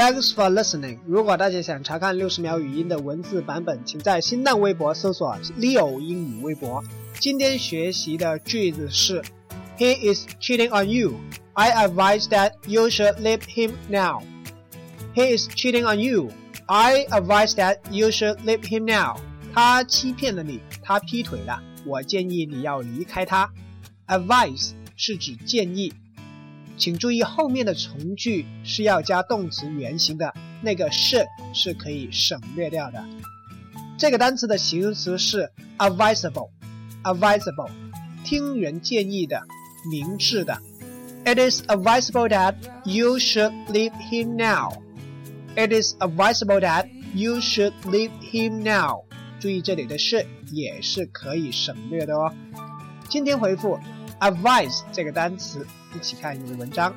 Thanks for listening。如果大家想查看六十秒语音的文字版本，请在新浪微博搜索 Leo 英语微博。今天学习的句子是：He is cheating on you. I advise that you should leave him now. He is cheating on you. I advise that you should leave him now. 他欺骗了你，他劈腿了，我建议你要离开他。Advise 是指建议。请注意后面的从句是要加动词原形的，那个是是可以省略掉的。这个单词的形容词是 advisable，advisable，听人建议的，明智的。It is advisable that you should leave him now. It is advisable that you should leave him now. 注意这里的 should 也是可以省略的哦。今天回复 advice 这个单词。一起看一个文章。